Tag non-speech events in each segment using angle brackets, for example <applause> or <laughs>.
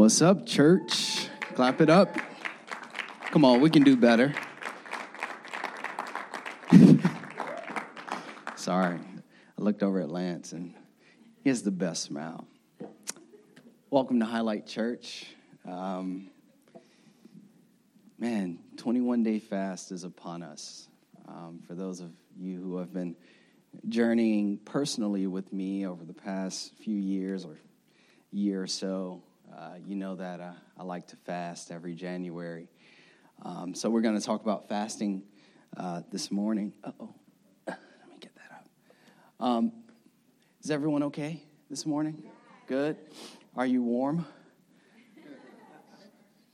What's up, church? Clap it up. Come on, we can do better. <laughs> Sorry. I looked over at Lance and he has the best smile. Welcome to Highlight Church. Um, man, 21 day fast is upon us. Um, for those of you who have been journeying personally with me over the past few years or year or so, uh, you know that uh, I like to fast every January. Um, so we're going to talk about fasting uh, this morning. oh. Let me get that up. Um, is everyone okay this morning? Good. Are you warm?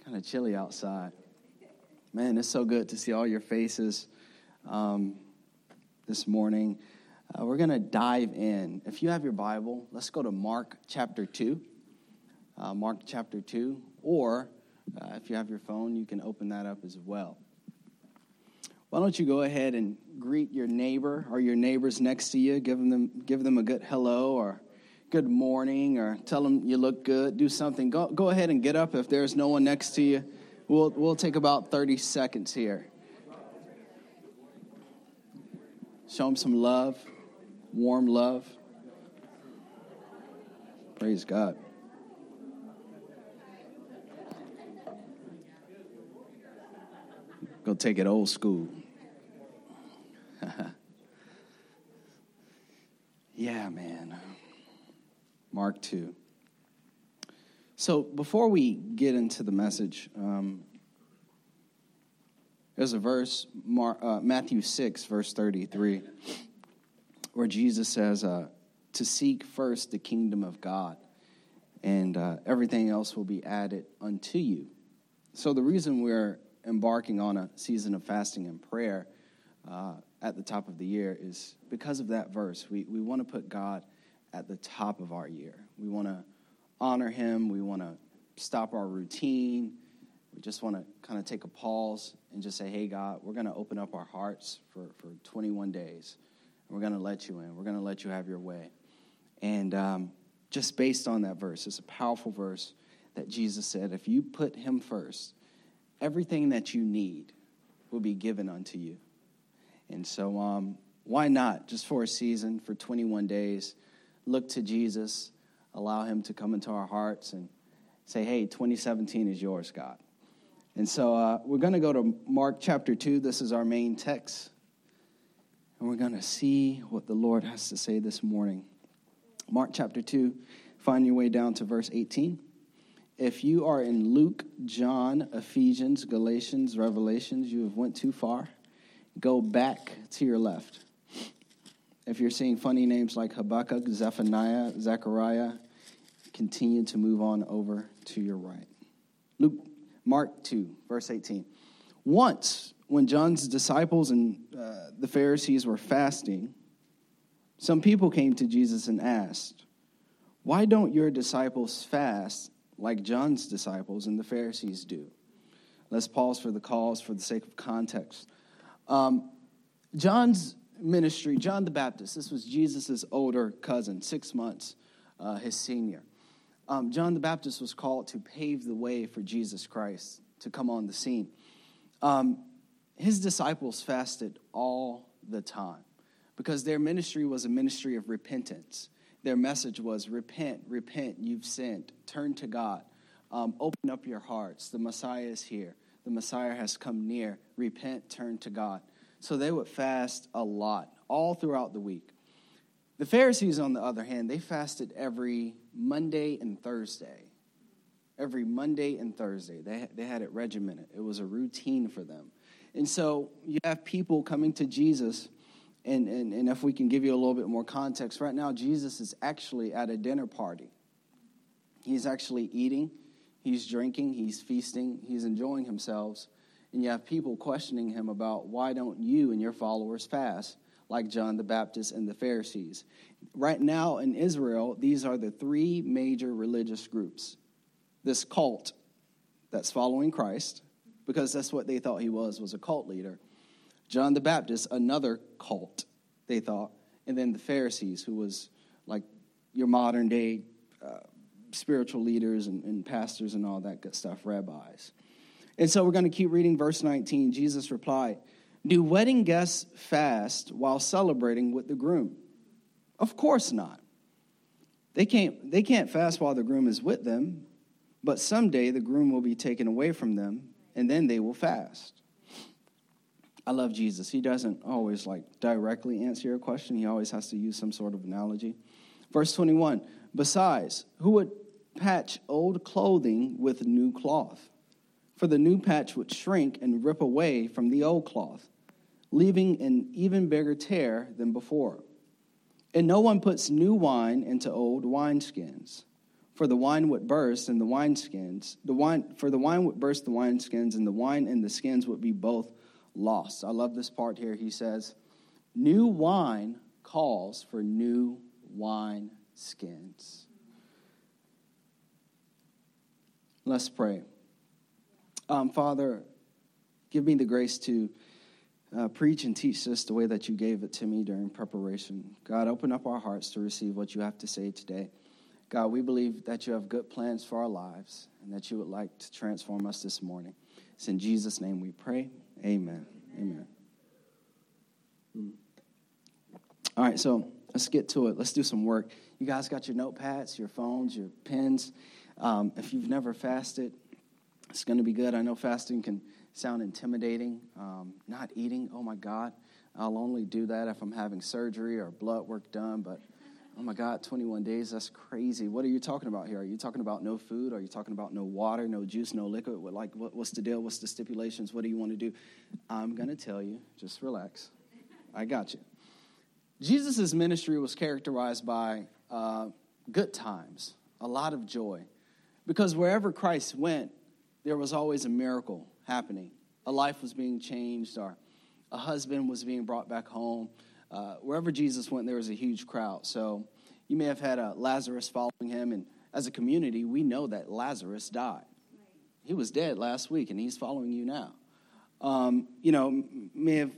kind of chilly outside. Man, it's so good to see all your faces um, this morning. Uh, we're going to dive in. If you have your Bible, let's go to Mark chapter 2 uh, Mark chapter 2, or uh, if you have your phone, you can open that up as well. Why don't you go ahead and greet your neighbor or your neighbors next to you? Give them, give them a good hello or good morning or tell them you look good. Do something. Go, go ahead and get up if there's no one next to you. We'll, we'll take about 30 seconds here. Show them some love, warm love. Praise God. Go take it old school. <laughs> yeah, man. Mark 2. So before we get into the message, um, there's a verse, Mar- uh, Matthew 6, verse 33, where Jesus says, uh, To seek first the kingdom of God, and uh, everything else will be added unto you. So the reason we're embarking on a season of fasting and prayer uh, at the top of the year is because of that verse. We, we want to put God at the top of our year. We want to honor Him. We want to stop our routine. We just want to kind of take a pause and just say, hey, God, we're going to open up our hearts for, for 21 days. And we're going to let you in. We're going to let you have your way. And um, just based on that verse, it's a powerful verse that Jesus said if you put Him first, everything that you need will be given unto you. And so, um, why not, just for a season, for 21 days, look to Jesus, allow Him to come into our hearts and say, hey, 2017 is yours, God. And so, uh, we're going to go to Mark chapter 2. This is our main text. And we're going to see what the Lord has to say this morning. Mark chapter 2, find your way down to verse 18. If you are in Luke, John, Ephesians, Galatians, Revelations, you have went too far. Go back to your left. If you're seeing funny names like Habakkuk, Zephaniah, Zechariah, continue to move on over to your right. Luke, Mark 2, verse 18. Once, when John's disciples and uh, the Pharisees were fasting, some people came to Jesus and asked, Why don't your disciples fast like John's disciples and the Pharisees do. Let's pause for the cause for the sake of context. Um, John's ministry, John the Baptist, this was Jesus' older cousin, six months uh, his senior. Um, John the Baptist was called to pave the way for Jesus Christ to come on the scene. Um, his disciples fasted all the time because their ministry was a ministry of repentance their message was repent, repent, you've sinned, turn to God, um, open up your hearts. The Messiah is here, the Messiah has come near. Repent, turn to God. So they would fast a lot, all throughout the week. The Pharisees, on the other hand, they fasted every Monday and Thursday. Every Monday and Thursday. They, they had it regimented, it was a routine for them. And so you have people coming to Jesus and, and, and if we can give you a little bit more context, right now, Jesus is actually at a dinner party. He's actually eating, he's drinking, he's feasting, he's enjoying himself. And you have people questioning him about why don't you and your followers fast like John the Baptist and the Pharisees. Right now in Israel, these are the three major religious groups. This cult that's following Christ, because that's what they thought he was, was a cult leader. John the Baptist, another cult, they thought, and then the Pharisees, who was like your modern day uh, spiritual leaders and, and pastors and all that good stuff, rabbis. And so we're going to keep reading verse 19. Jesus replied, Do wedding guests fast while celebrating with the groom? Of course not. They can't, they can't fast while the groom is with them, but someday the groom will be taken away from them, and then they will fast. I love Jesus. He doesn't always like directly answer your question, he always has to use some sort of analogy. Verse 21 Besides, who would patch old clothing with new cloth? For the new patch would shrink and rip away from the old cloth, leaving an even bigger tear than before. And no one puts new wine into old wineskins. For the wine would burst and the wineskins, the wine for the wine would burst the wineskins, and the wine and the skins would be both lost. I love this part here. He says, New wine calls for new wine skins. Let's pray. Um, Father, give me the grace to uh, preach and teach this the way that you gave it to me during preparation. God, open up our hearts to receive what you have to say today. God, we believe that you have good plans for our lives and that you would like to transform us this morning. It's in Jesus' name we pray. Amen. Amen. All right, so let's get to it. Let's do some work. You guys got your notepads, your phones, your pens. Um, if you've never fasted, it's going to be good. I know fasting can sound intimidating. Um, not eating, oh my God. I'll only do that if I'm having surgery or blood work done, but oh my God, 21 days, that's crazy. What are you talking about here? Are you talking about no food? Are you talking about no water, no juice, no liquid? What, like, what, what's the deal? What's the stipulations? What do you want to do? I'm going to tell you. Just relax. I got you. Jesus' ministry was characterized by uh, good times, a lot of joy. Because wherever Christ went, there was always a miracle happening. A life was being changed, or a husband was being brought back home. Uh, wherever Jesus went, there was a huge crowd. So you may have had a Lazarus following him, and as a community, we know that Lazarus died. He was dead last week, and he's following you now. Um, you know, may have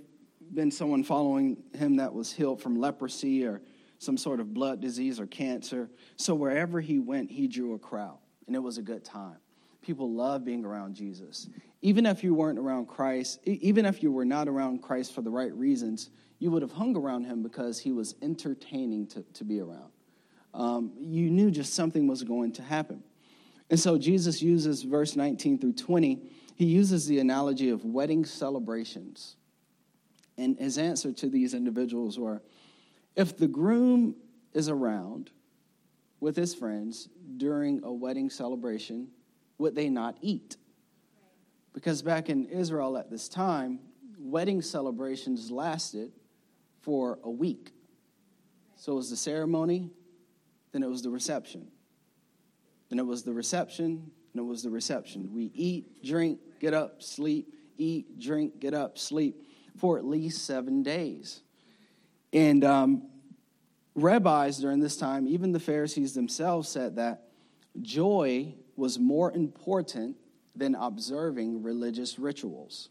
been someone following him that was healed from leprosy or some sort of blood disease or cancer. So wherever he went, he drew a crowd, and it was a good time. People love being around Jesus. Even if you weren't around Christ, even if you were not around Christ for the right reasons, you would have hung around him because he was entertaining to, to be around. Um, you knew just something was going to happen. And so Jesus uses verse 19 through 20, he uses the analogy of wedding celebrations. And his answer to these individuals were if the groom is around with his friends during a wedding celebration, would they not eat? Because back in Israel at this time, wedding celebrations lasted for a week. So it was the ceremony, then it was the reception. Then it was the reception, and it was the reception. We eat, drink, get up, sleep, eat, drink, get up, sleep for at least seven days. And um, rabbis during this time, even the Pharisees themselves, said that joy was more important than observing religious rituals.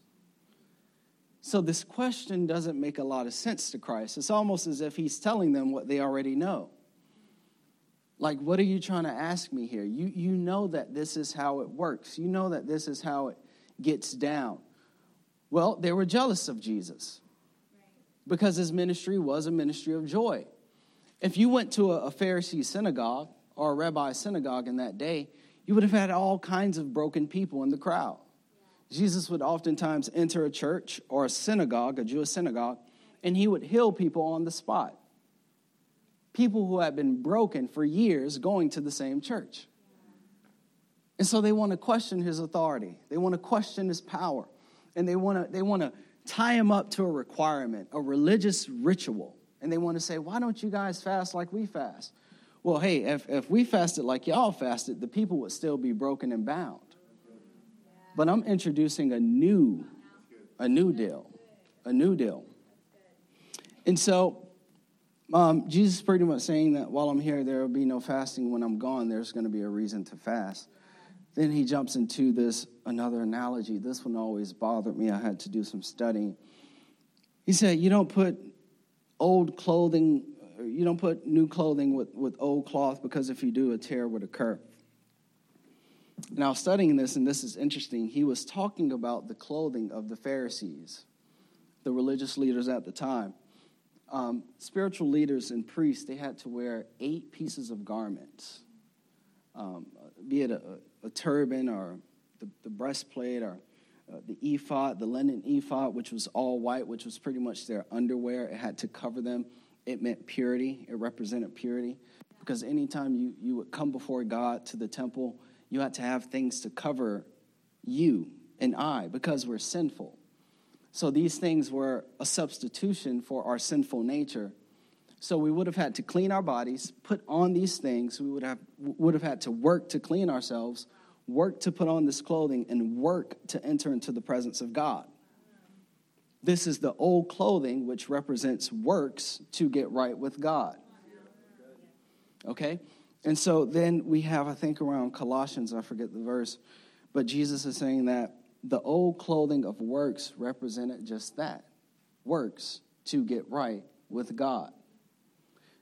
So, this question doesn't make a lot of sense to Christ. It's almost as if he's telling them what they already know. Like, what are you trying to ask me here? You, you know that this is how it works, you know that this is how it gets down. Well, they were jealous of Jesus because his ministry was a ministry of joy. If you went to a, Pharisee synagogue or a rabbi synagogue in that day, you would have had all kinds of broken people in the crowd. Jesus would oftentimes enter a church or a synagogue, a Jewish synagogue, and he would heal people on the spot. People who had been broken for years going to the same church. And so they want to question his authority. They want to question his power. And they want to, they want to tie him up to a requirement, a religious ritual. And they want to say, why don't you guys fast like we fast? Well, hey, if, if we fasted like y'all fasted, the people would still be broken and bound. But I'm introducing a new, a new deal, a new deal. And so um, Jesus is pretty much saying that while I'm here, there will be no fasting. When I'm gone, there's going to be a reason to fast. Then he jumps into this another analogy. This one always bothered me. I had to do some studying. He said, You don't put old clothing, you don't put new clothing with, with old cloth because if you do, a tear would occur. And I was studying this, and this is interesting. He was talking about the clothing of the Pharisees, the religious leaders at the time. Um, spiritual leaders and priests, they had to wear eight pieces of garments, um, be it a, a, turban or the, the breastplate or uh, the ephod, the linen ephod, which was all white, which was pretty much their underwear. It had to cover them. It meant purity, it represented purity. Because anytime you, you would come before God to the temple, you had to have things to cover you and I because we're sinful. So these things were a substitution for our sinful nature. So we would have had to clean our bodies, put on these things. We would have, would have had to work to clean ourselves work to put on this clothing, and work to enter into the presence of God. This is the old clothing, which represents works to get right with God. Okay? And so then we have, I think, around Colossians, I forget the verse, but Jesus is saying that the old clothing of works represented just that works to get right with God.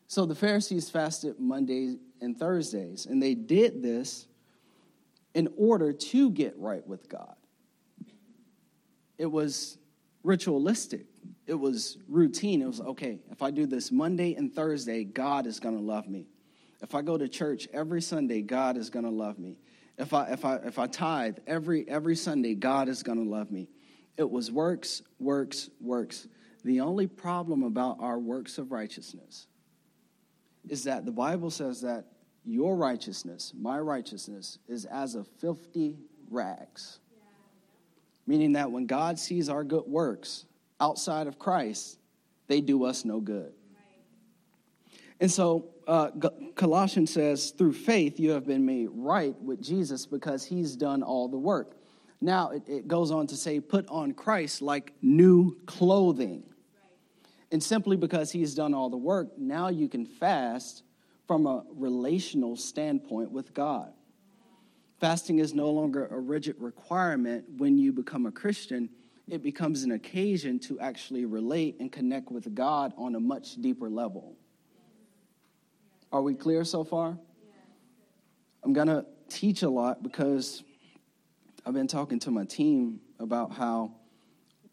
So the Pharisees fasted Mondays and Thursdays, and they did this in order to get right with God. It was ritualistic, it was routine. It was okay, if I do this Monday and Thursday, God is going to love me. If I go to church every Sunday, God is going to love me. If I, if, I, if I tithe every, every Sunday, God is going to love me. It was works, works, works. The only problem about our works of righteousness is that the Bible says that your righteousness, my righteousness, is as of filthy rags. Meaning that when God sees our good works outside of Christ, they do us no good. And so uh, Colossians says, through faith, you have been made right with Jesus because he's done all the work. Now it, it goes on to say, put on Christ like new clothing. And simply because he's done all the work, now you can fast from a relational standpoint with God. Fasting is no longer a rigid requirement when you become a Christian. It becomes an occasion to actually relate and connect with God on a much deeper level. Are we clear so far? I'm going to teach a lot because I've been talking to my team about how,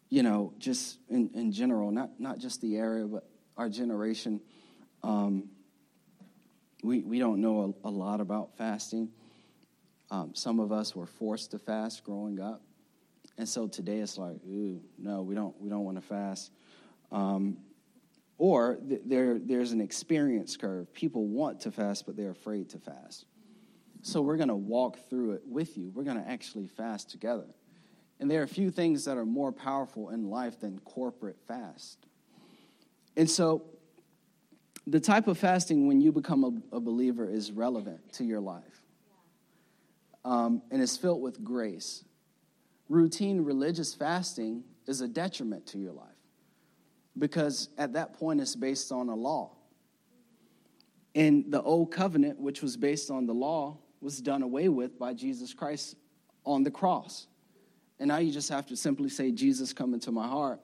you know, just in, in general, not, not just the area, but our generation, um, we, we don't know a, a lot about fasting. Um, some of us were forced to fast growing up. And so today it's like, ooh, no, we don't, we don't want to fast. Um, or th- there, there's an experience curve. People want to fast, but they're afraid to fast. So we're going to walk through it with you. We're going to actually fast together. And there are a few things that are more powerful in life than corporate fast. And so the type of fasting when you become a, a believer is relevant to your life um, and is filled with grace. Routine religious fasting is a detriment to your life because at that point it's based on a law. And the old covenant, which was based on the law, was done away with by Jesus Christ on the cross. And now you just have to simply say, Jesus, come into my heart.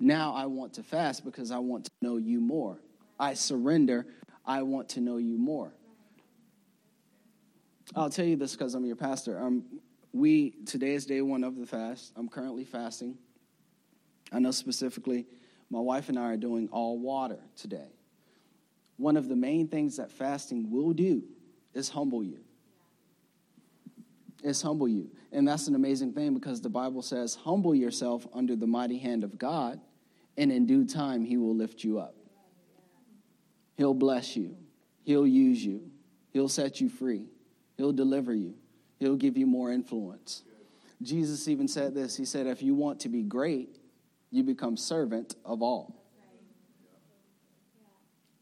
Now I want to fast because I want to know you more. I surrender. I want to know you more. I'll tell you this because I'm your pastor. Um, we today is day one of the fast. I'm currently fasting. I know specifically, my wife and I are doing all water today. One of the main things that fasting will do is humble you. Is humble you. And that's an amazing thing because the Bible says, humble yourself under the mighty hand of God, and in due time he will lift you up. He'll bless you. He'll use you. He'll set you free. He'll deliver you. He'll give you more influence. Jesus even said this He said, If you want to be great, you become servant of all.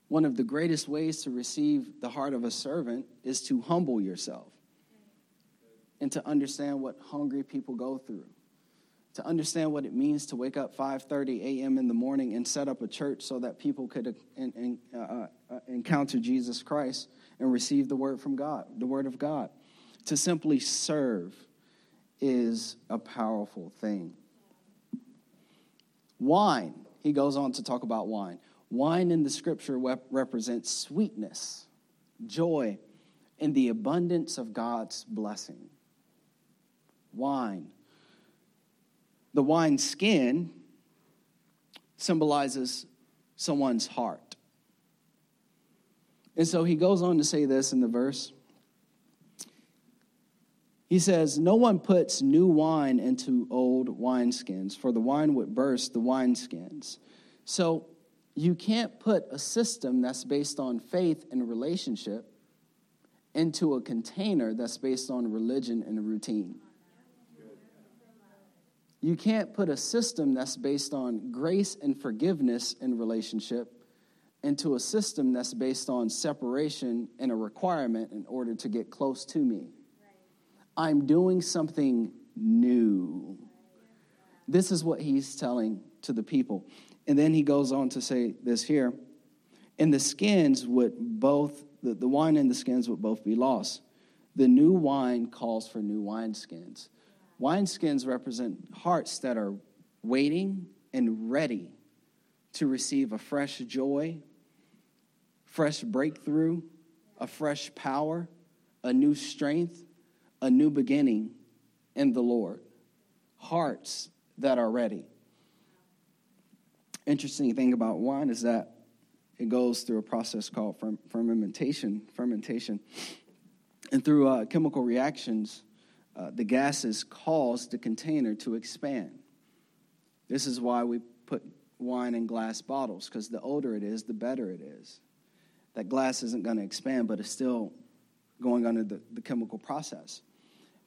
One of the greatest ways to receive the heart of a servant is to humble yourself and to understand what hungry people go through to understand what it means to wake up 5:30 a.m. in the morning and set up a church so that people could uh, uh, uh, encounter Jesus Christ and receive the word from God, the word of God. To simply serve is a powerful thing. Wine, he goes on to talk about wine. Wine in the scripture represents sweetness, joy, and the abundance of God's blessing. wine. The wine skin symbolizes someone's heart. And so he goes on to say this in the verse. He says, No one puts new wine into old wineskins, for the wine would burst the wineskins. So you can't put a system that's based on faith and relationship into a container that's based on religion and routine. You can't put a system that's based on grace and forgiveness in relationship into a system that's based on separation and a requirement in order to get close to me. I'm doing something new. This is what he's telling to the people. And then he goes on to say this here. And the skins would both, the, the wine and the skins would both be lost. The new wine calls for new wineskins. Wineskins represent hearts that are waiting and ready to receive a fresh joy, fresh breakthrough, a fresh power, a new strength, a new beginning in the Lord. Hearts that are ready. Interesting thing about wine is that it goes through a process called fermentation. Fermentation, and through uh, chemical reactions, uh, the gases cause the container to expand. This is why we put wine in glass bottles because the older it is, the better it is. That glass isn't going to expand, but it's still going under the, the chemical process.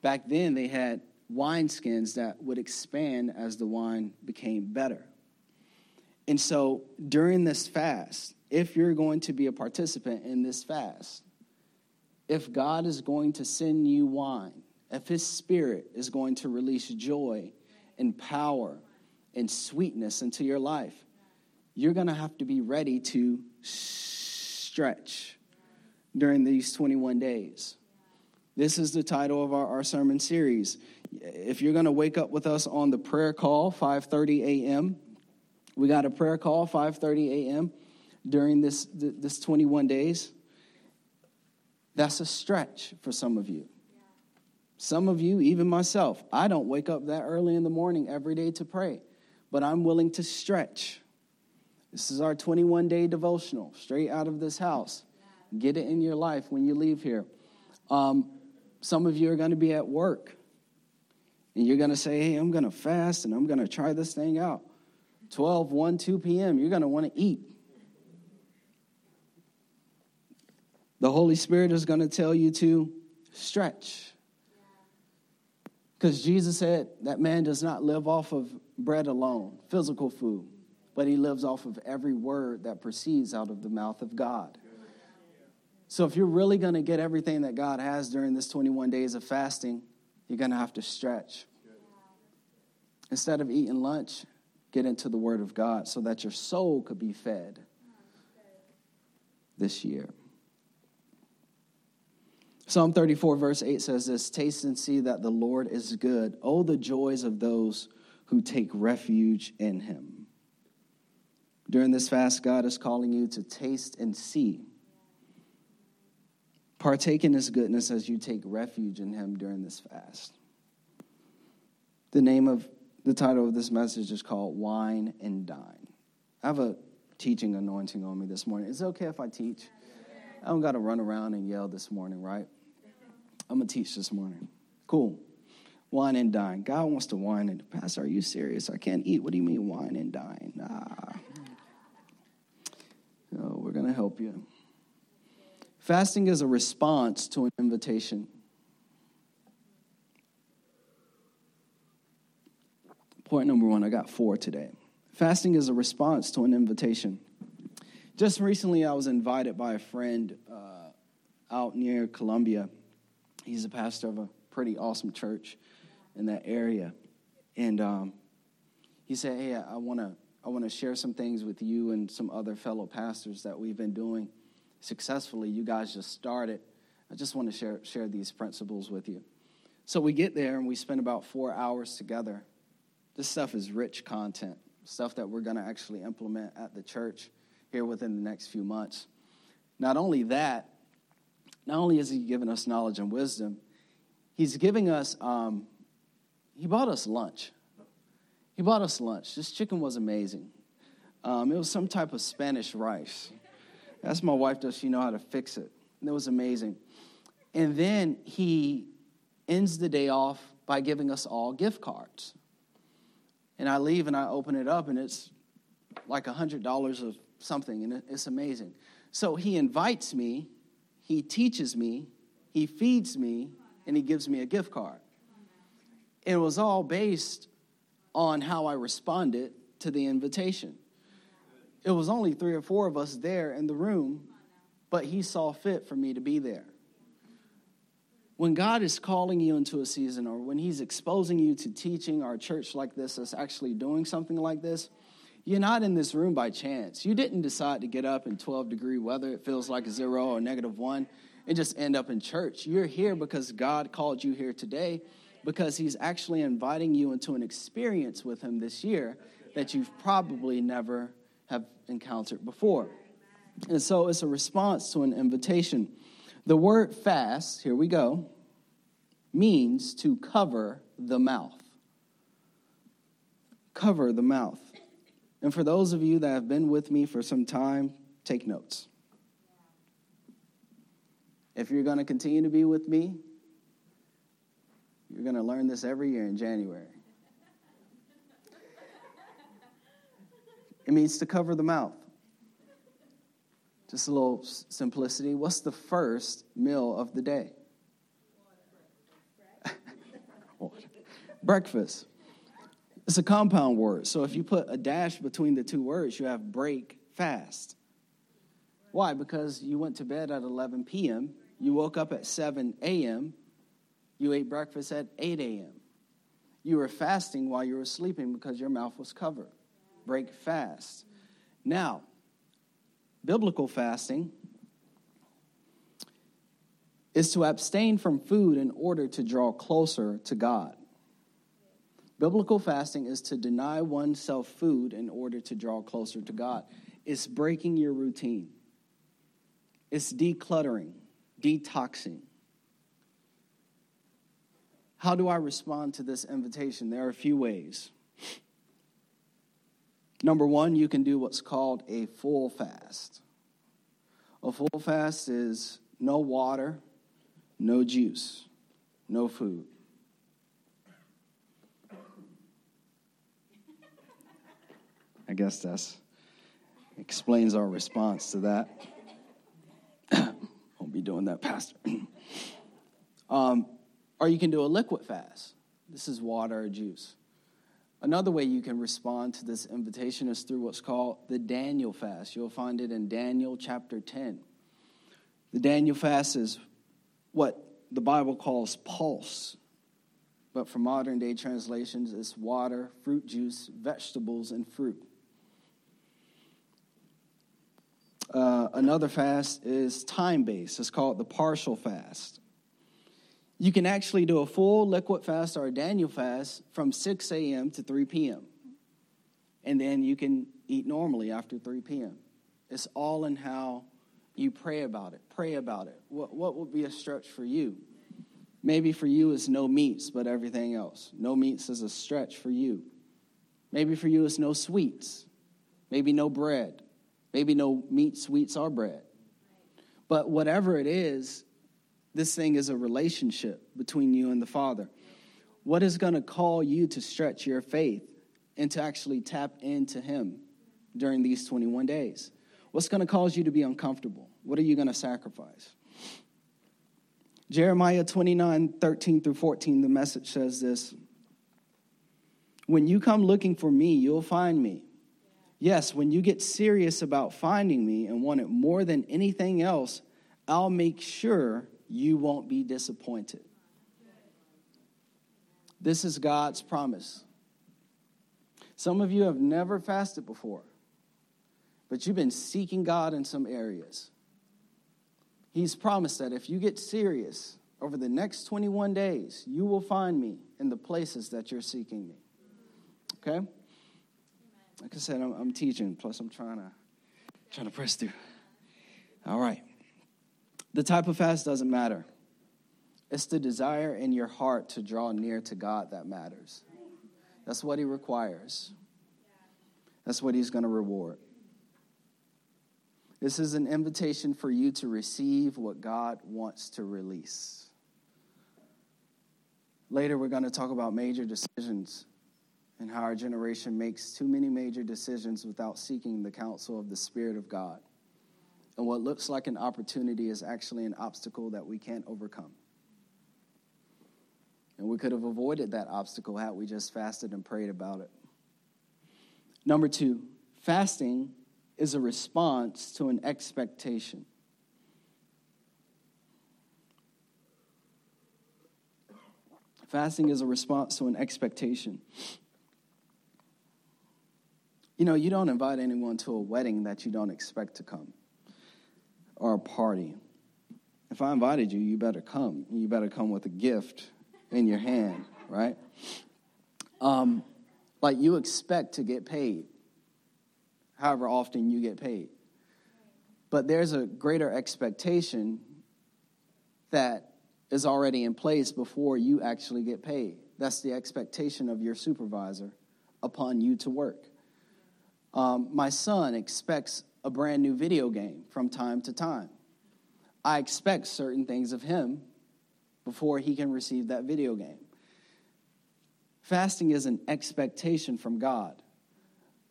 Back then, they had wine skins that would expand as the wine became better. And so during this fast, if you're going to be a participant in this fast, if God is going to send you wine, if His Spirit is going to release joy and power and sweetness into your life, you're going to have to be ready to stretch during these 21 days. This is the title of our, our sermon series. If you're going to wake up with us on the prayer call, 5:30 a.m., we got a prayer call 5:30 a.m. during this this 21 days. That's a stretch for some of you. Some of you, even myself, I don't wake up that early in the morning every day to pray, but I'm willing to stretch. This is our 21 day devotional, straight out of this house. Get it in your life when you leave here. Um, some of you are going to be at work and you're going to say, Hey, I'm going to fast and I'm going to try this thing out. 12, 1, 2 p.m., you're going to want to eat. The Holy Spirit is going to tell you to stretch. Because Jesus said that man does not live off of bread alone, physical food, but he lives off of every word that proceeds out of the mouth of God. So if you're really going to get everything that God has during this 21 days of fasting, you're going to have to stretch. Instead of eating lunch, get into the Word of God so that your soul could be fed this year. Psalm 34, verse 8 says this Taste and see that the Lord is good. Oh, the joys of those who take refuge in him. During this fast, God is calling you to taste and see Partake in his goodness as you take refuge in him during this fast. The name of the title of this message is called Wine and Dine. I have a teaching anointing on me this morning. Is it okay if I teach? I don't got to run around and yell this morning, right? I'm going to teach this morning. Cool. Wine and dine. God wants to wine and Pastor, are you serious? I can't eat. What do you mean wine and dine? Nah. Going to help you. Fasting is a response to an invitation. Point number one, I got four today. Fasting is a response to an invitation. Just recently, I was invited by a friend uh, out near Columbia. He's a pastor of a pretty awesome church in that area. And um, he said, Hey, I want to I want to share some things with you and some other fellow pastors that we've been doing successfully. You guys just started. I just want to share, share these principles with you. So we get there and we spend about four hours together. This stuff is rich content, stuff that we're going to actually implement at the church here within the next few months. Not only that, not only is he giving us knowledge and wisdom, he's giving us um, he bought us lunch. He bought us lunch. This chicken was amazing. Um, it was some type of Spanish rice. That's my wife, does she know how to fix it? And it was amazing. And then he ends the day off by giving us all gift cards. And I leave and I open it up, and it's like a $100 of something, and it's amazing. So he invites me, he teaches me, he feeds me, and he gives me a gift card. It was all based on how I responded to the invitation. It was only three or four of us there in the room, but he saw fit for me to be there. When God is calling you into a season or when he's exposing you to teaching our church like this that's actually doing something like this, you're not in this room by chance. You didn't decide to get up in 12 degree weather, it feels like zero or negative one, and just end up in church. You're here because God called you here today, because He's actually inviting you into an experience with Him this year that you've probably never have encountered before. And so it's a response to an invitation. The word fast, here we go, means to cover the mouth. Cover the mouth. And for those of you that have been with me for some time, take notes. If you're going to continue to be with me, you're going to learn this every year in January. It means to cover the mouth. Just a little simplicity. What's the first meal of the day? <laughs> Breakfast. It's a compound word. So if you put a dash between the two words, you have break fast. Why? Because you went to bed at 11 p.m., you woke up at 7 a.m., you ate breakfast at 8 a.m. You were fasting while you were sleeping because your mouth was covered. Break fast. Now, biblical fasting is to abstain from food in order to draw closer to God. Biblical fasting is to deny oneself food in order to draw closer to God. It's breaking your routine, it's decluttering, detoxing. How do I respond to this invitation? There are a few ways. Number one, you can do what's called a full fast. A full fast is no water, no juice, no food. I guess that's explains our response to that. <coughs> Won't be doing that, Pastor. <coughs> um, or you can do a liquid fast. This is water or juice. Another way you can respond to this invitation is through what's called the Daniel fast. You'll find it in Daniel chapter 10. The Daniel fast is what the Bible calls pulse, but for modern day translations, it's water, fruit juice, vegetables, and fruit. Uh, another fast is time based. It's called the partial fast. You can actually do a full liquid fast or a Daniel fast from 6 a.m. to 3 p.m. And then you can eat normally after 3 p.m. It's all in how you pray about it. Pray about it. What, what would be a stretch for you? Maybe for you it's no meats, but everything else. No meats is a stretch for you. Maybe for you it's no sweets. Maybe no bread. Maybe no meat, sweets, or bread. But whatever it is, this thing is a relationship between you and the Father. What is going to call you to stretch your faith and to actually tap into Him during these 21 days? What's going to cause you to be uncomfortable? What are you going to sacrifice? Jeremiah 29 13 through 14, the message says this When you come looking for me, you'll find me. Yes, when you get serious about finding me and want it more than anything else, I'll make sure you won't be disappointed. This is God's promise. Some of you have never fasted before, but you've been seeking God in some areas. He's promised that if you get serious over the next 21 days, you will find me in the places that you're seeking me. Okay? Like I said, I'm, I'm teaching, plus I'm trying to trying to press through. All right. The type of fast doesn't matter. It's the desire in your heart to draw near to God that matters. That's what He requires, that's what He's going to reward. This is an invitation for you to receive what God wants to release. Later, we're going to talk about major decisions and how our generation makes too many major decisions without seeking the counsel of the Spirit of God. And what looks like an opportunity is actually an obstacle that we can't overcome. And we could have avoided that obstacle had we just fasted and prayed about it. Number two, fasting is a response to an expectation. Fasting is a response to an expectation. You know, you don't invite anyone to a wedding that you don't expect to come or a party. If I invited you, you better come. You better come with a gift in your hand, right? Um, like you expect to get paid, however often you get paid. But there's a greater expectation that is already in place before you actually get paid. That's the expectation of your supervisor upon you to work. Um, my son expects a brand new video game from time to time. I expect certain things of him before he can receive that video game. Fasting is an expectation from God.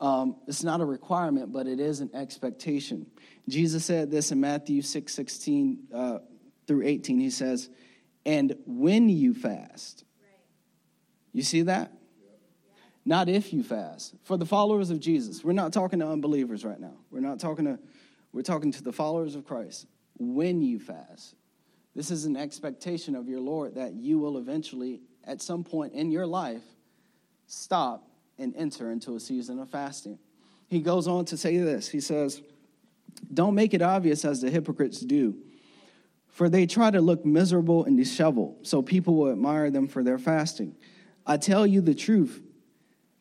Um, it's not a requirement, but it is an expectation. Jesus said this in Matthew 6 16 uh, through 18. He says, And when you fast, you see that? Not if you fast. For the followers of Jesus, we're not talking to unbelievers right now. We're not talking to, we're talking to the followers of Christ. When you fast, this is an expectation of your Lord that you will eventually, at some point in your life, stop and enter into a season of fasting. He goes on to say this He says, Don't make it obvious as the hypocrites do, for they try to look miserable and disheveled, so people will admire them for their fasting. I tell you the truth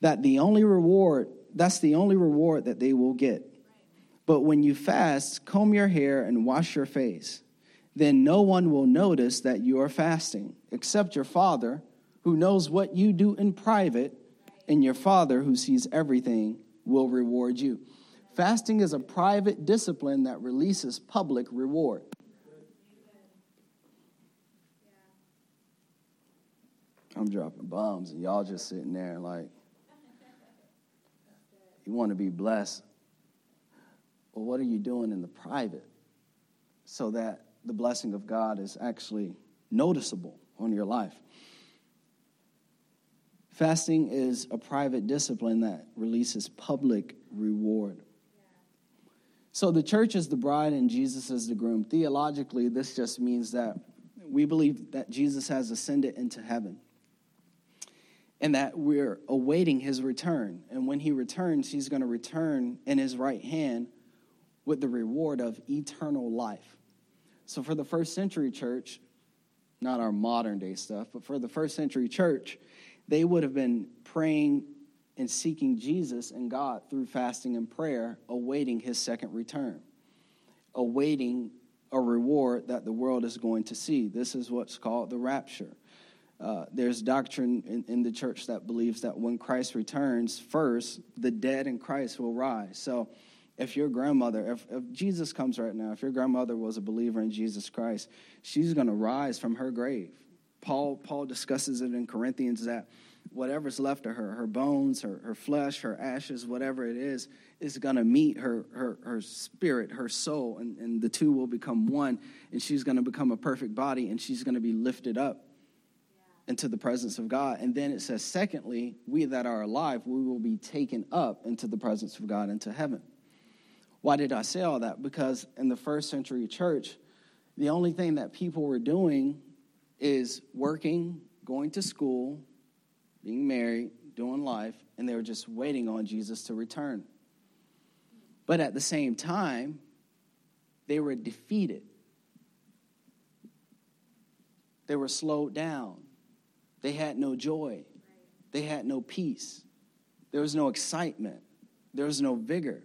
that the only reward, that's the only reward that they will get. But when you fast, comb your hair and wash your face. Then no one will notice that you are fasting, except your Father, who knows what you do in private, and your Father, who sees everything, will reward you. Fasting is a private discipline that releases public reward. I'm dropping bombs, and y'all just sitting there like, you want to be blessed. Well, what are you doing in the private so that the blessing of God is actually noticeable on your life? Fasting is a private discipline that releases public reward. So the church is the bride and Jesus is the groom. Theologically, this just means that we believe that Jesus has ascended into heaven and that we're awaiting his return. And when he returns, he's going to return in his right hand with the reward of eternal life. So, for the first century church, not our modern day stuff, but for the first century church, they would have been praying and seeking Jesus and God through fasting and prayer, awaiting his second return, awaiting a reward that the world is going to see. This is what's called the rapture. Uh, there's doctrine in, in, the church that believes that when Christ returns, first, the dead in Christ will rise. So, if your grandmother, if, if Jesus comes right now, if your grandmother was a believer in Jesus Christ, she's going to rise from her grave. Paul, Paul discusses it in Corinthians that whatever's left of her, her bones, her, her flesh, her ashes, whatever it is, is going to meet her, her, her spirit, her soul, and, and the two will become one, and she's going to become a perfect body, and she's going to be lifted up into the presence of God. And then it says, secondly, we that are alive, we will be taken up into the presence of God into heaven. Why did I say all that? Because in the first century church, the only thing that people were doing is working, going to school, being married, doing life, and they were just waiting on Jesus to return. But at the same time, they were defeated. They were slowed down. They had no joy. They had no peace. There was no excitement. There was no vigor.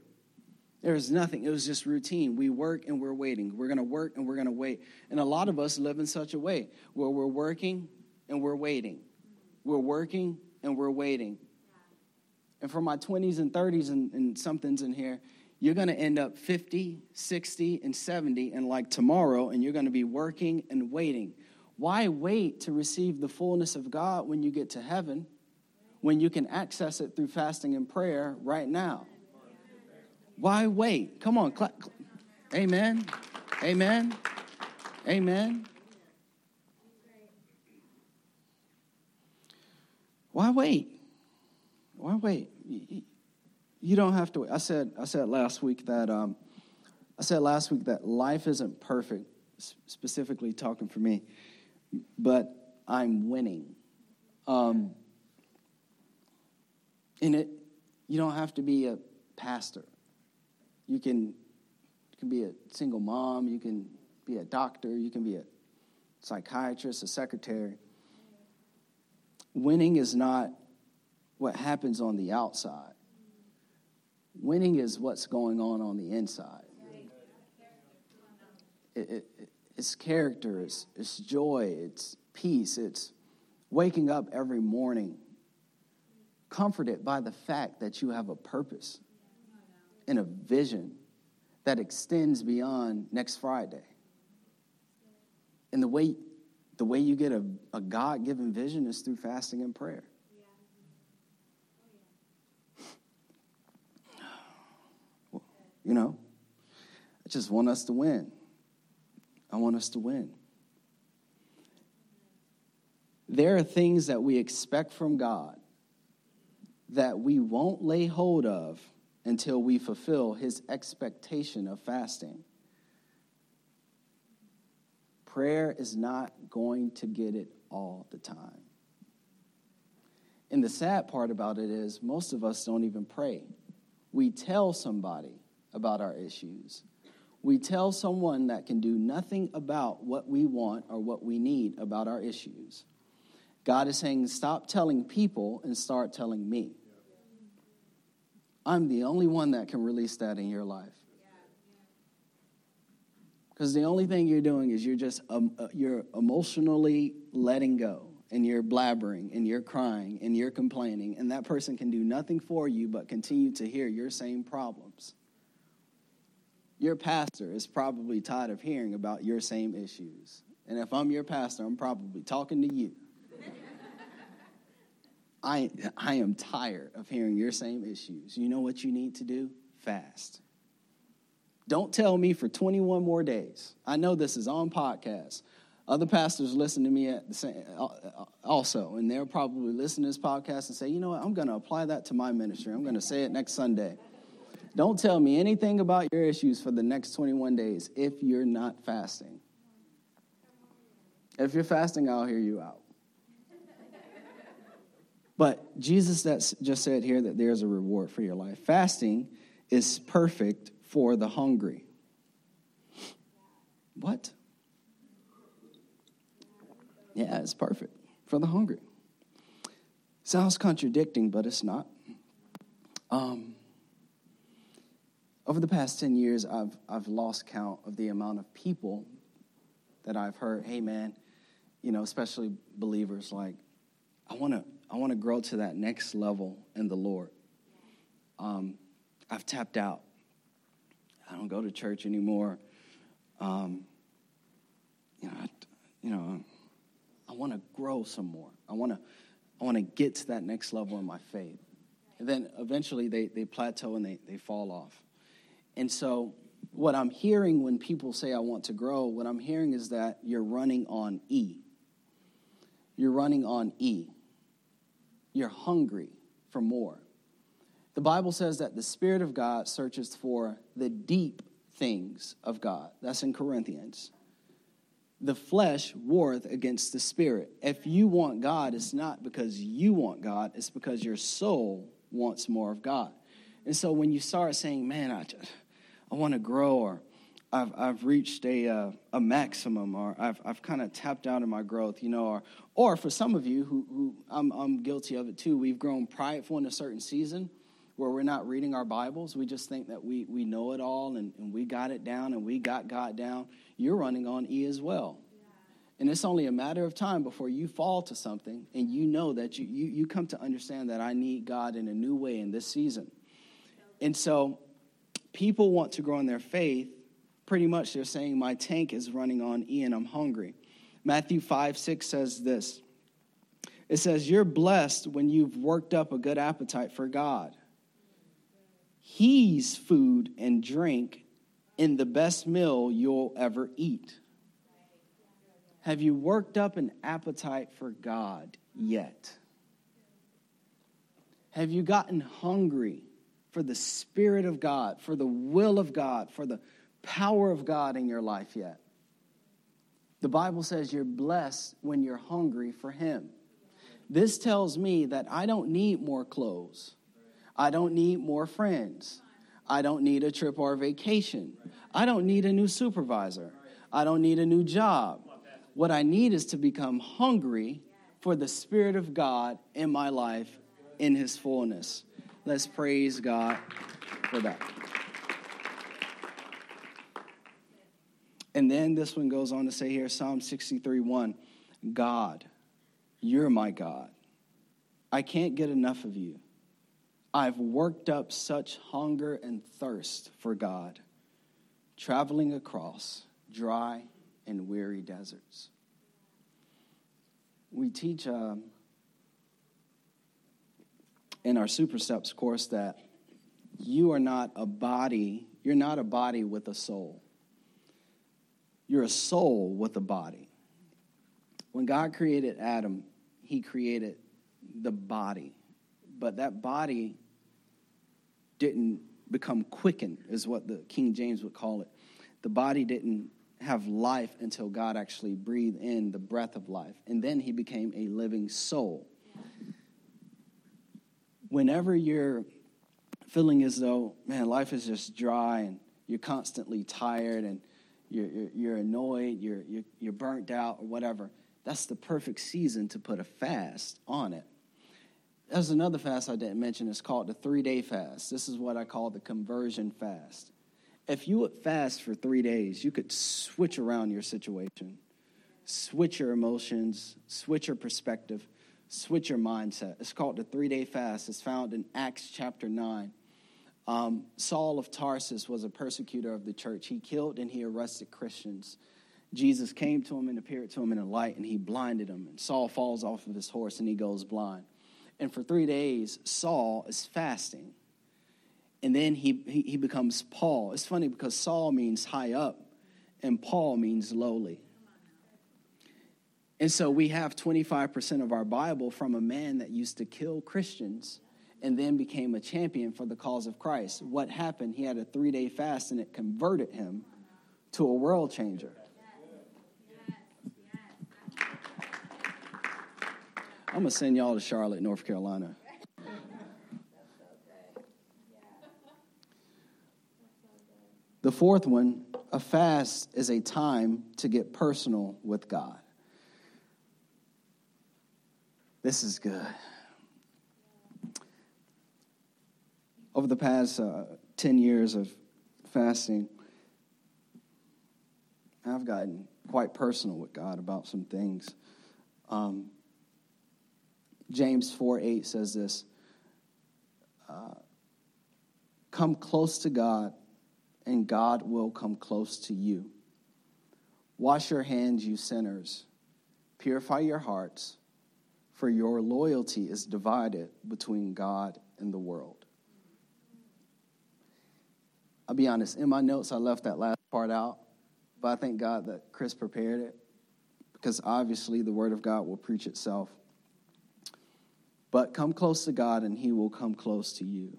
There was nothing. It was just routine. We work and we're waiting. We're going to work and we're going to wait. And a lot of us live in such a way where we're working and we're waiting. We're working and we're waiting. And for my 20s and 30s and, and something's in here, you're going to end up 50, 60, and 70 and like tomorrow, and you're going to be working and waiting. Why wait to receive the fullness of God when you get to heaven when you can access it through fasting and prayer right now? Why wait? Come on. Amen. Amen. Amen. Why wait? Why wait? You don't have to wait. I said I said last week that um, I said last week that life isn't perfect, specifically talking for me, but I'm winning. Um, in it, you don't have to be a pastor. You can, you can be a single mom, you can be a doctor, you can be a psychiatrist, a secretary. Winning is not what happens on the outside. Winning is what's going on on the inside. It, it, it's character, it's, it's joy, it's peace, it's waking up every morning comforted by the fact that you have a purpose and a vision that extends beyond next Friday. And the way, the way you get a, a God given vision is through fasting and prayer. <sighs> You know, I just want us to win. I want us to win. There are things that we expect from God that we won't lay hold of until we fulfill his expectation of fasting. Prayer is not going to get it all the time. And the sad part about it is, most of us don't even pray. We tell somebody about our issues. We tell someone that can do nothing about what we want or what we need about our issues. God is saying, stop telling people and start telling me. I'm the only one that can release that in your life. Because the only thing you're doing is you're just um, uh, you're emotionally letting go and you're blabbering and you're crying and you're complaining and that person can do nothing for you but continue to hear your same problems. Your pastor is probably tired of hearing about your same issues. And if I'm your pastor, I'm probably talking to you. I, I am tired of hearing your same issues. You know what you need to do? Fast. Don't tell me for 21 more days. I know this is on podcast. Other pastors listen to me at the same, uh, uh, also, and they'll probably listen to this podcast and say, you know what, I'm going to apply that to my ministry. I'm going to say it next Sunday. Don't tell me anything about your issues for the next 21 days if you're not fasting. If you're fasting, I'll hear you out. But Jesus that just said here that there's a reward for your life. Fasting is perfect for the hungry. What? Yeah, it's perfect for the hungry. Sounds contradicting, but it's not. Um, over the past 10 years, I've, I've lost count of the amount of people that I've heard, hey man, you know, especially believers, like, I want to I want to grow to that next level in the Lord. Um, I've tapped out. I don't go to church anymore. Um, you know, I, you know, I want to grow some more. I want to, I want to get to that next level in my faith. And then eventually they, they plateau and they, they fall off. And so what I'm hearing when people say I want to grow, what I'm hearing is that you're running on E. You're running on E you're hungry for more. The Bible says that the Spirit of God searches for the deep things of God. That's in Corinthians. The flesh warreth against the spirit. If you want God, it's not because you want God, it's because your soul wants more of God. And so when you start saying, man, I, just, I want to grow, or I've, I've reached a, uh, a maximum or I've, I've kind of tapped out in my growth, you know, or, or for some of you who, who I'm, I'm guilty of it too, we've grown prideful in a certain season where we're not reading our Bibles. We just think that we, we know it all and, and we got it down and we got God down. You're running on E as well. And it's only a matter of time before you fall to something and you know that you, you, you come to understand that I need God in a new way in this season. And so people want to grow in their faith. Pretty much they're saying, My tank is running on E and I'm hungry. Matthew 5 6 says this It says, You're blessed when you've worked up a good appetite for God. He's food and drink in the best meal you'll ever eat. Have you worked up an appetite for God yet? Have you gotten hungry for the Spirit of God, for the will of God, for the power of God in your life yet? The Bible says you're blessed when you're hungry for Him. This tells me that I don't need more clothes. I don't need more friends. I don't need a trip or a vacation. I don't need a new supervisor. I don't need a new job. What I need is to become hungry for the Spirit of God in my life in His fullness. Let's praise God for that. And then this one goes on to say here Psalm 63 1 God, you're my God. I can't get enough of you. I've worked up such hunger and thirst for God, traveling across dry and weary deserts. We teach um, in our Super Steps course that you are not a body, you're not a body with a soul. You're a soul with a body. When God created Adam, he created the body. But that body didn't become quickened, is what the King James would call it. The body didn't have life until God actually breathed in the breath of life. And then he became a living soul. Whenever you're feeling as though, man, life is just dry and you're constantly tired and you're, you're, you're annoyed, you're, you're, you're burnt out, or whatever, that's the perfect season to put a fast on it. There's another fast I didn't mention. It's called the three day fast. This is what I call the conversion fast. If you would fast for three days, you could switch around your situation, switch your emotions, switch your perspective, switch your mindset. It's called the three day fast. It's found in Acts chapter 9. Um, Saul of Tarsus was a persecutor of the church. He killed and he arrested Christians. Jesus came to him and appeared to him in a light, and he blinded him. And Saul falls off of his horse and he goes blind. And for three days, Saul is fasting. And then he, he, he becomes Paul. It's funny because Saul means high up, and Paul means lowly. And so we have 25% of our Bible from a man that used to kill Christians and then became a champion for the cause of Christ. What happened? He had a three day fast and it converted him to a world changer. I'm going to send y'all to Charlotte, North Carolina. The fourth one, a fast is a time to get personal with God. This is good. Over the past uh, 10 years of fasting, I've gotten quite personal with God about some things. Um, James 4 8 says this uh, Come close to God, and God will come close to you. Wash your hands, you sinners. Purify your hearts, for your loyalty is divided between God and the world. I'll be honest, in my notes, I left that last part out, but I thank God that Chris prepared it because obviously the Word of God will preach itself. But come close to God, and He will come close to you.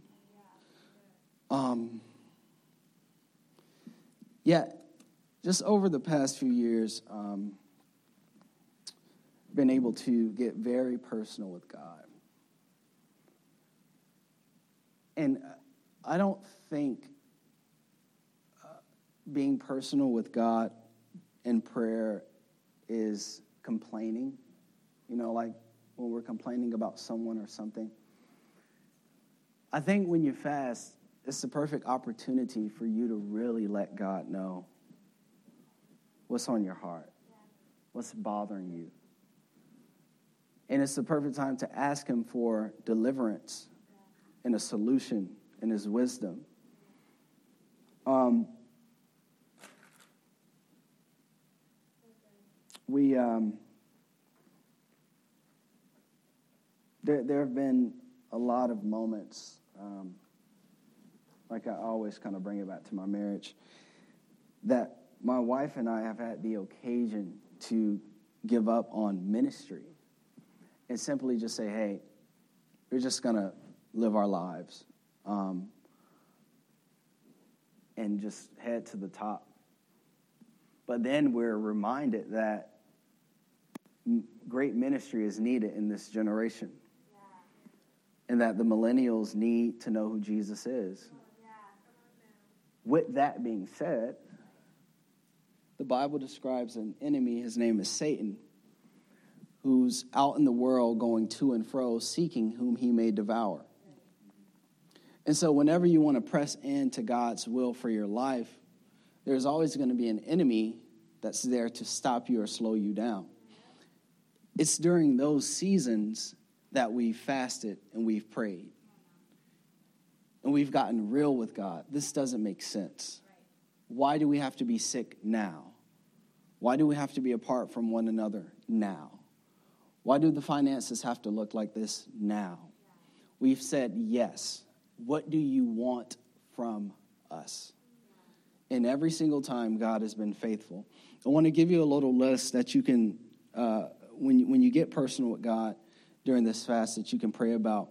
Um, yeah, just over the past few years, um, been able to get very personal with God. And I don't think uh, being personal with God in prayer is complaining. You know, like when we're complaining about someone or something. I think when you fast, it's the perfect opportunity for you to really let God know what's on your heart, what's bothering you. And it's the perfect time to ask Him for deliverance and a solution and His wisdom. Um, we um, there there have been a lot of moments, um, like I always kind of bring it back to my marriage, that my wife and I have had the occasion to give up on ministry and simply just say, hey, we're just going to live our lives um, and just head to the top. But then we're reminded that great ministry is needed in this generation. Yeah. And that the millennials need to know who Jesus is. Yeah. With that being said, the Bible describes an enemy, his name is Satan, who's out in the world going to and fro, seeking whom he may devour. And so, whenever you want to press into God's will for your life, there's always going to be an enemy that's there to stop you or slow you down. It's during those seasons that we've fasted and we've prayed. And we've gotten real with God. This doesn't make sense. Why do we have to be sick now? Why do we have to be apart from one another now? Why do the finances have to look like this now? We've said yes. What do you want from us? And every single time, God has been faithful. I want to give you a little list that you can uh, when, when you get personal with God during this fast that you can pray about.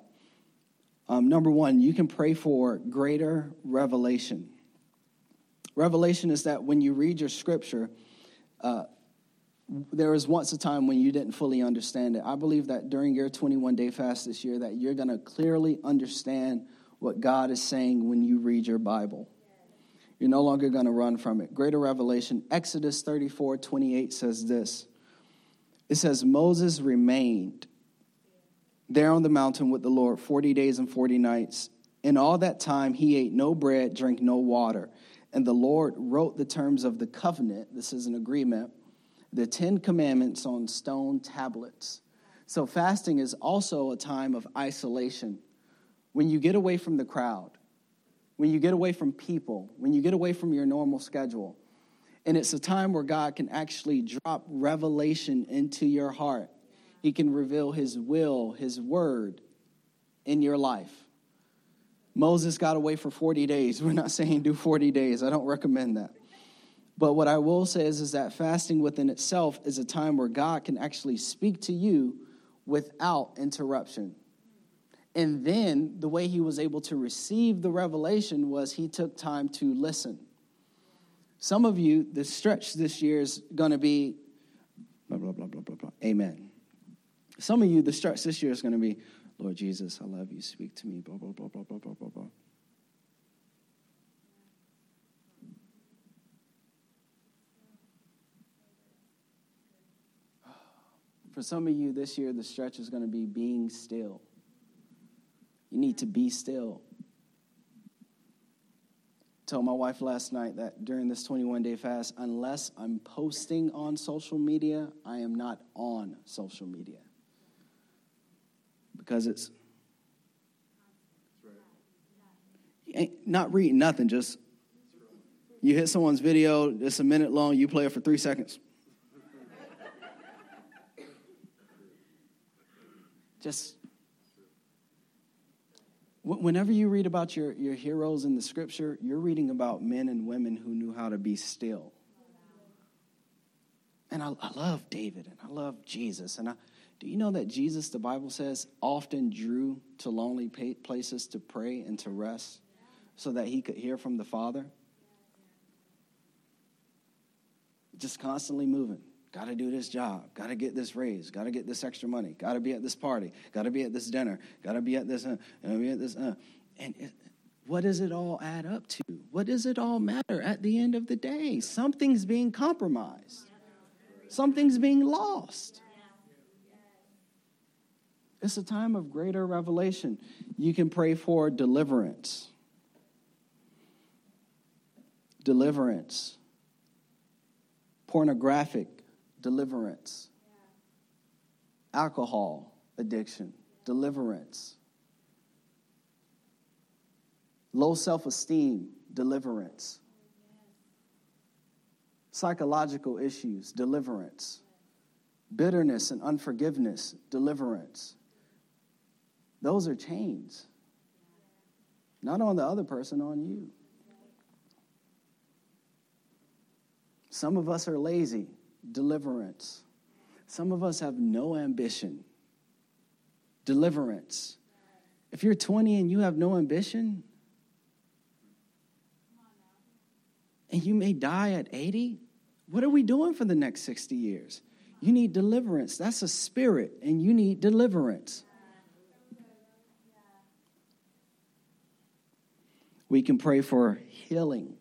Um, number one, you can pray for greater revelation. Revelation is that when you read your scripture, uh, there was once a time when you didn't fully understand it. I believe that during your 21 day fast this year, that you're going to clearly understand what God is saying when you read your Bible. You're no longer going to run from it. Greater revelation, Exodus 34 28 says this it says, Moses remained there on the mountain with the Lord 40 days and 40 nights. In all that time, he ate no bread, drank no water. And the Lord wrote the terms of the covenant. This is an agreement, the Ten Commandments on stone tablets. So, fasting is also a time of isolation. When you get away from the crowd, when you get away from people, when you get away from your normal schedule, and it's a time where God can actually drop revelation into your heart. He can reveal His will, His word in your life. Moses got away for 40 days. <laughs> We're not saying do 40 days, I don't recommend that. But what I will say is, is that fasting within itself is a time where God can actually speak to you without interruption. And then the way he was able to receive the revelation was he took time to listen. Some of you, the stretch this year is going to be blah, blah, blah, blah, blah, blah. Amen. Some of you, the stretch this year is going to be, Lord Jesus, I love you. Speak to me. Blah, blah, blah, blah, blah, blah, blah. For some of you this year, the stretch is going to be being still. You need to be still told my wife last night that during this 21 day fast, unless I'm posting on social media, I am not on social media. Because it's not reading nothing, just you hit someone's video, it's a minute long, you play it for three seconds. Just Whenever you read about your, your heroes in the scripture, you're reading about men and women who knew how to be still. And I, I love David and I love Jesus. And I, do you know that Jesus, the Bible says, often drew to lonely places to pray and to rest so that he could hear from the Father? Just constantly moving. Got to do this job. Got to get this raise. Got to get this extra money. Got to be at this party. Got to be at this dinner. Got to be at this. Uh, be at this. Uh. And it, what does it all add up to? What does it all matter at the end of the day? Something's being compromised. Something's being lost. It's a time of greater revelation. You can pray for deliverance. Deliverance. Pornographic deliverance. Alcohol addiction, deliverance. Low self esteem, deliverance. Psychological issues, deliverance. Bitterness and unforgiveness, deliverance. Those are chains. Not on the other person, on you. Some of us are lazy, deliverance. Some of us have no ambition, deliverance. If you're 20 and you have no ambition, and you may die at 80, what are we doing for the next 60 years? You need deliverance. That's a spirit, and you need deliverance. We can pray for healing.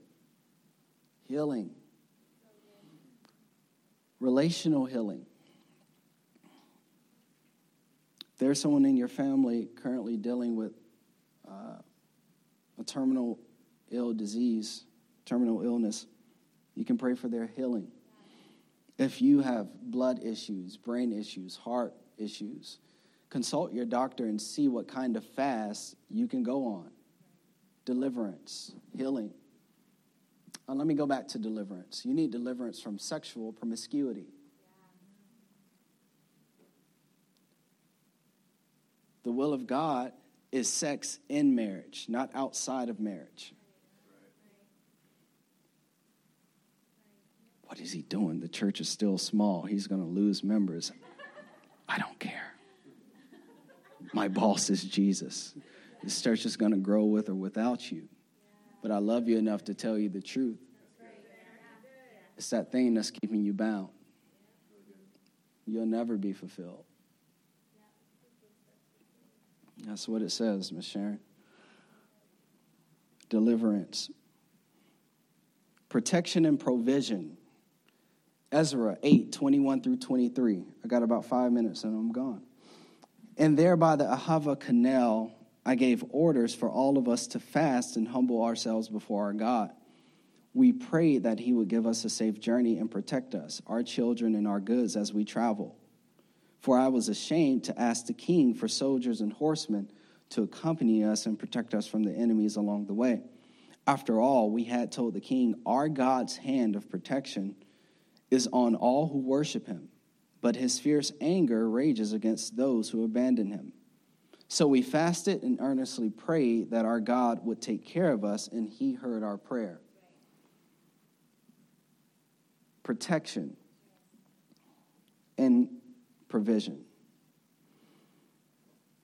Healing. Relational healing. There's someone in your family currently dealing with uh, a terminal ill disease, terminal illness. You can pray for their healing. If you have blood issues, brain issues, heart issues, consult your doctor and see what kind of fast you can go on deliverance, healing. Uh, let me go back to deliverance. You need deliverance from sexual promiscuity. The will of God is sex in marriage, not outside of marriage. What is he doing? The church is still small. He's going to lose members. I don't care. My boss is Jesus. This church is going to grow with or without you. But I love you enough to tell you the truth. It's that thing that's keeping you bound. You'll never be fulfilled. That's what it says, Miss Sharon. Deliverance, protection, and provision. Ezra 8, 21 through 23. I got about five minutes and I'm gone. And there by the Ahava Canal, I gave orders for all of us to fast and humble ourselves before our God. We prayed that He would give us a safe journey and protect us, our children, and our goods as we travel. For I was ashamed to ask the king for soldiers and horsemen to accompany us and protect us from the enemies along the way. After all, we had told the king, Our God's hand of protection is on all who worship him, but his fierce anger rages against those who abandon him. So we fasted and earnestly prayed that our God would take care of us, and he heard our prayer. Protection and provision.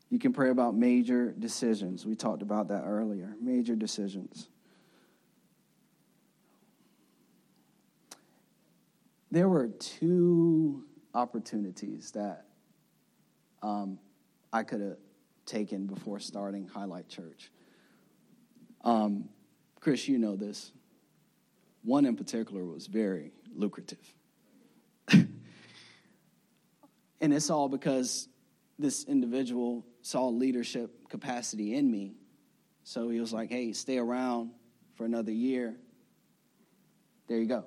You can pray about major decisions. We talked about that earlier. Major decisions. There were two opportunities that um, I could have taken before starting Highlight Church. Um, Chris, you know this. One in particular was very lucrative. <laughs> and it's all because this individual saw leadership capacity in me. So he was like, hey, stay around for another year. There you go.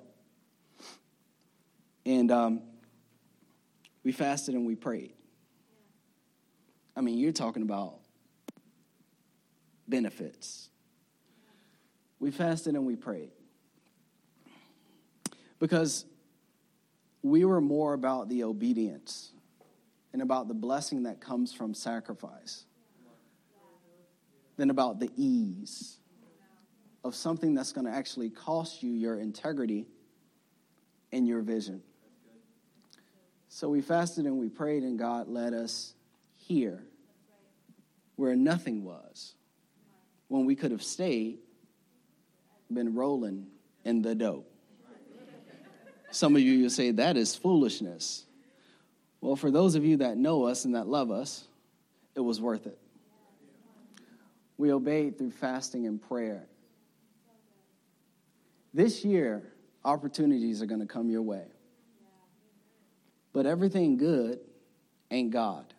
And um, we fasted and we prayed. I mean, you're talking about benefits. We fasted and we prayed. Because we were more about the obedience and about the blessing that comes from sacrifice than about the ease of something that's going to actually cost you your integrity and your vision. So we fasted and we prayed, and God led us here where nothing was when we could have stayed, been rolling in the dough. Some of you will say that is foolishness. Well, for those of you that know us and that love us, it was worth it. We obeyed through fasting and prayer. This year, opportunities are going to come your way. But everything good ain't God.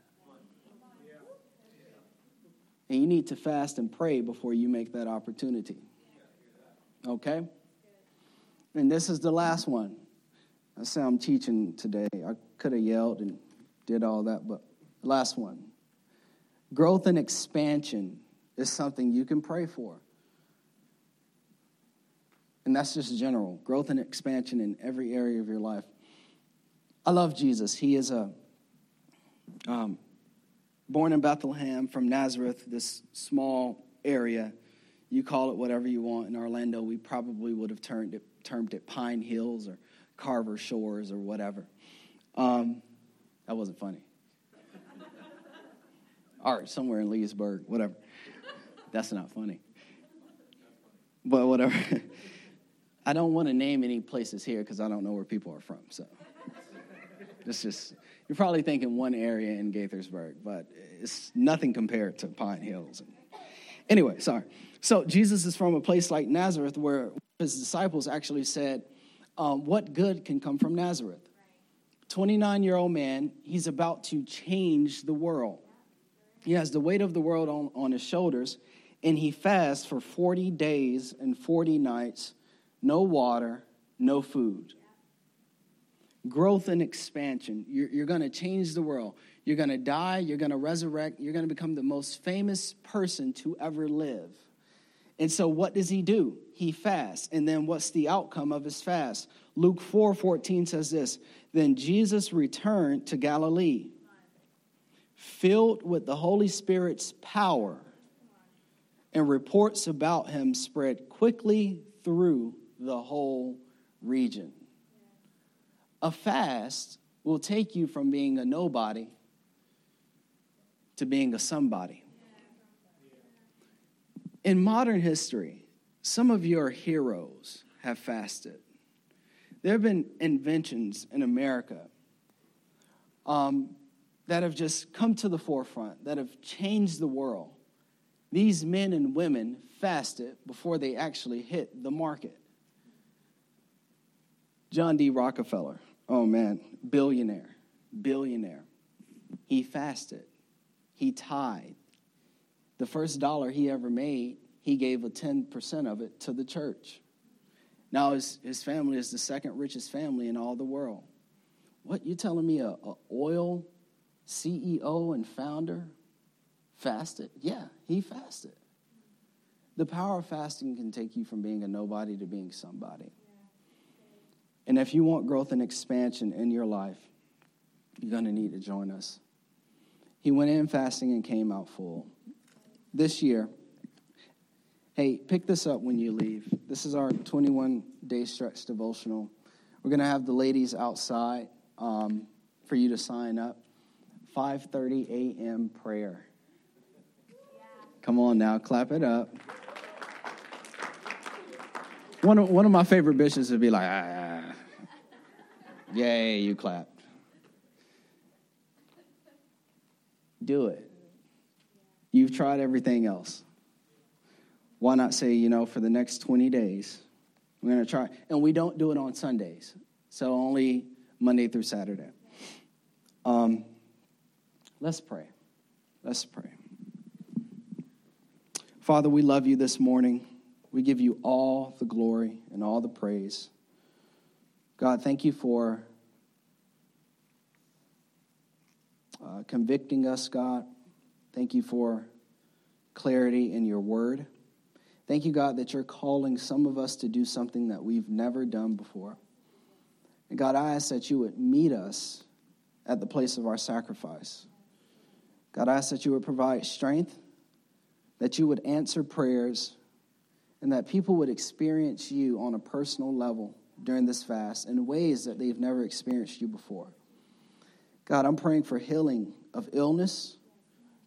And you need to fast and pray before you make that opportunity. Okay? And this is the last one. I say I'm teaching today. I could have yelled and did all that, but last one. Growth and expansion is something you can pray for. And that's just general growth and expansion in every area of your life. I love Jesus. He is a um, born in Bethlehem from Nazareth, this small area. You call it whatever you want. In Orlando, we probably would have termed it, termed it Pine Hills or Carver Shores or whatever. Um, that wasn't funny. <laughs> All right, somewhere in Leesburg, whatever. That's not funny. But whatever. <laughs> I don't want to name any places here because I don't know where people are from. So it's just, you're probably thinking one area in Gaithersburg, but it's nothing compared to Pine Hills. Anyway, sorry. So Jesus is from a place like Nazareth where his disciples actually said, um, What good can come from Nazareth? 29 year old man, he's about to change the world. He has the weight of the world on, on his shoulders, and he fasts for 40 days and 40 nights, no water, no food. Growth and expansion. You're, you're going to change the world. You're going to die, you're going to resurrect, you're going to become the most famous person to ever live. And so, what does he do? He fasts. And then, what's the outcome of his fast? Luke 4 14 says this Then Jesus returned to Galilee, filled with the Holy Spirit's power, and reports about him spread quickly through the whole region. A fast will take you from being a nobody to being a somebody. In modern history, some of your heroes have fasted. There have been inventions in America um, that have just come to the forefront, that have changed the world. These men and women fasted before they actually hit the market. John D. Rockefeller, oh man, billionaire, billionaire. He fasted, he tithed. The first dollar he ever made, he gave a 10% of it to the church. Now his, his family is the second richest family in all the world. What, you telling me a, a oil CEO and founder fasted? Yeah, he fasted. The power of fasting can take you from being a nobody to being somebody. And if you want growth and expansion in your life, you're going to need to join us. He went in fasting and came out full. This year, hey, pick this up when you leave. This is our 21 day stretch devotional. We're going to have the ladies outside um, for you to sign up. 5:30 a.m. prayer. Come on now, clap it up. One of, one of my favorite bishops would be like, ah, yay, you clapped. Do it. You've tried everything else. Why not say, you know, for the next 20 days, we're going to try. And we don't do it on Sundays, so only Monday through Saturday. Um, let's pray. Let's pray. Father, we love you this morning. We give you all the glory and all the praise. God, thank you for uh, convicting us, God. Thank you for clarity in your word. Thank you, God, that you're calling some of us to do something that we've never done before. And God, I ask that you would meet us at the place of our sacrifice. God, I ask that you would provide strength, that you would answer prayers, and that people would experience you on a personal level during this fast in ways that they've never experienced you before. God, I'm praying for healing of illness,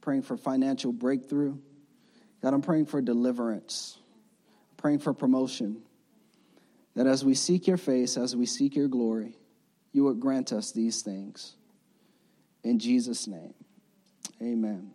praying for financial breakthrough. God, I'm praying for deliverance, praying for promotion. That as we seek your face, as we seek your glory, you would grant us these things. In Jesus' name, amen.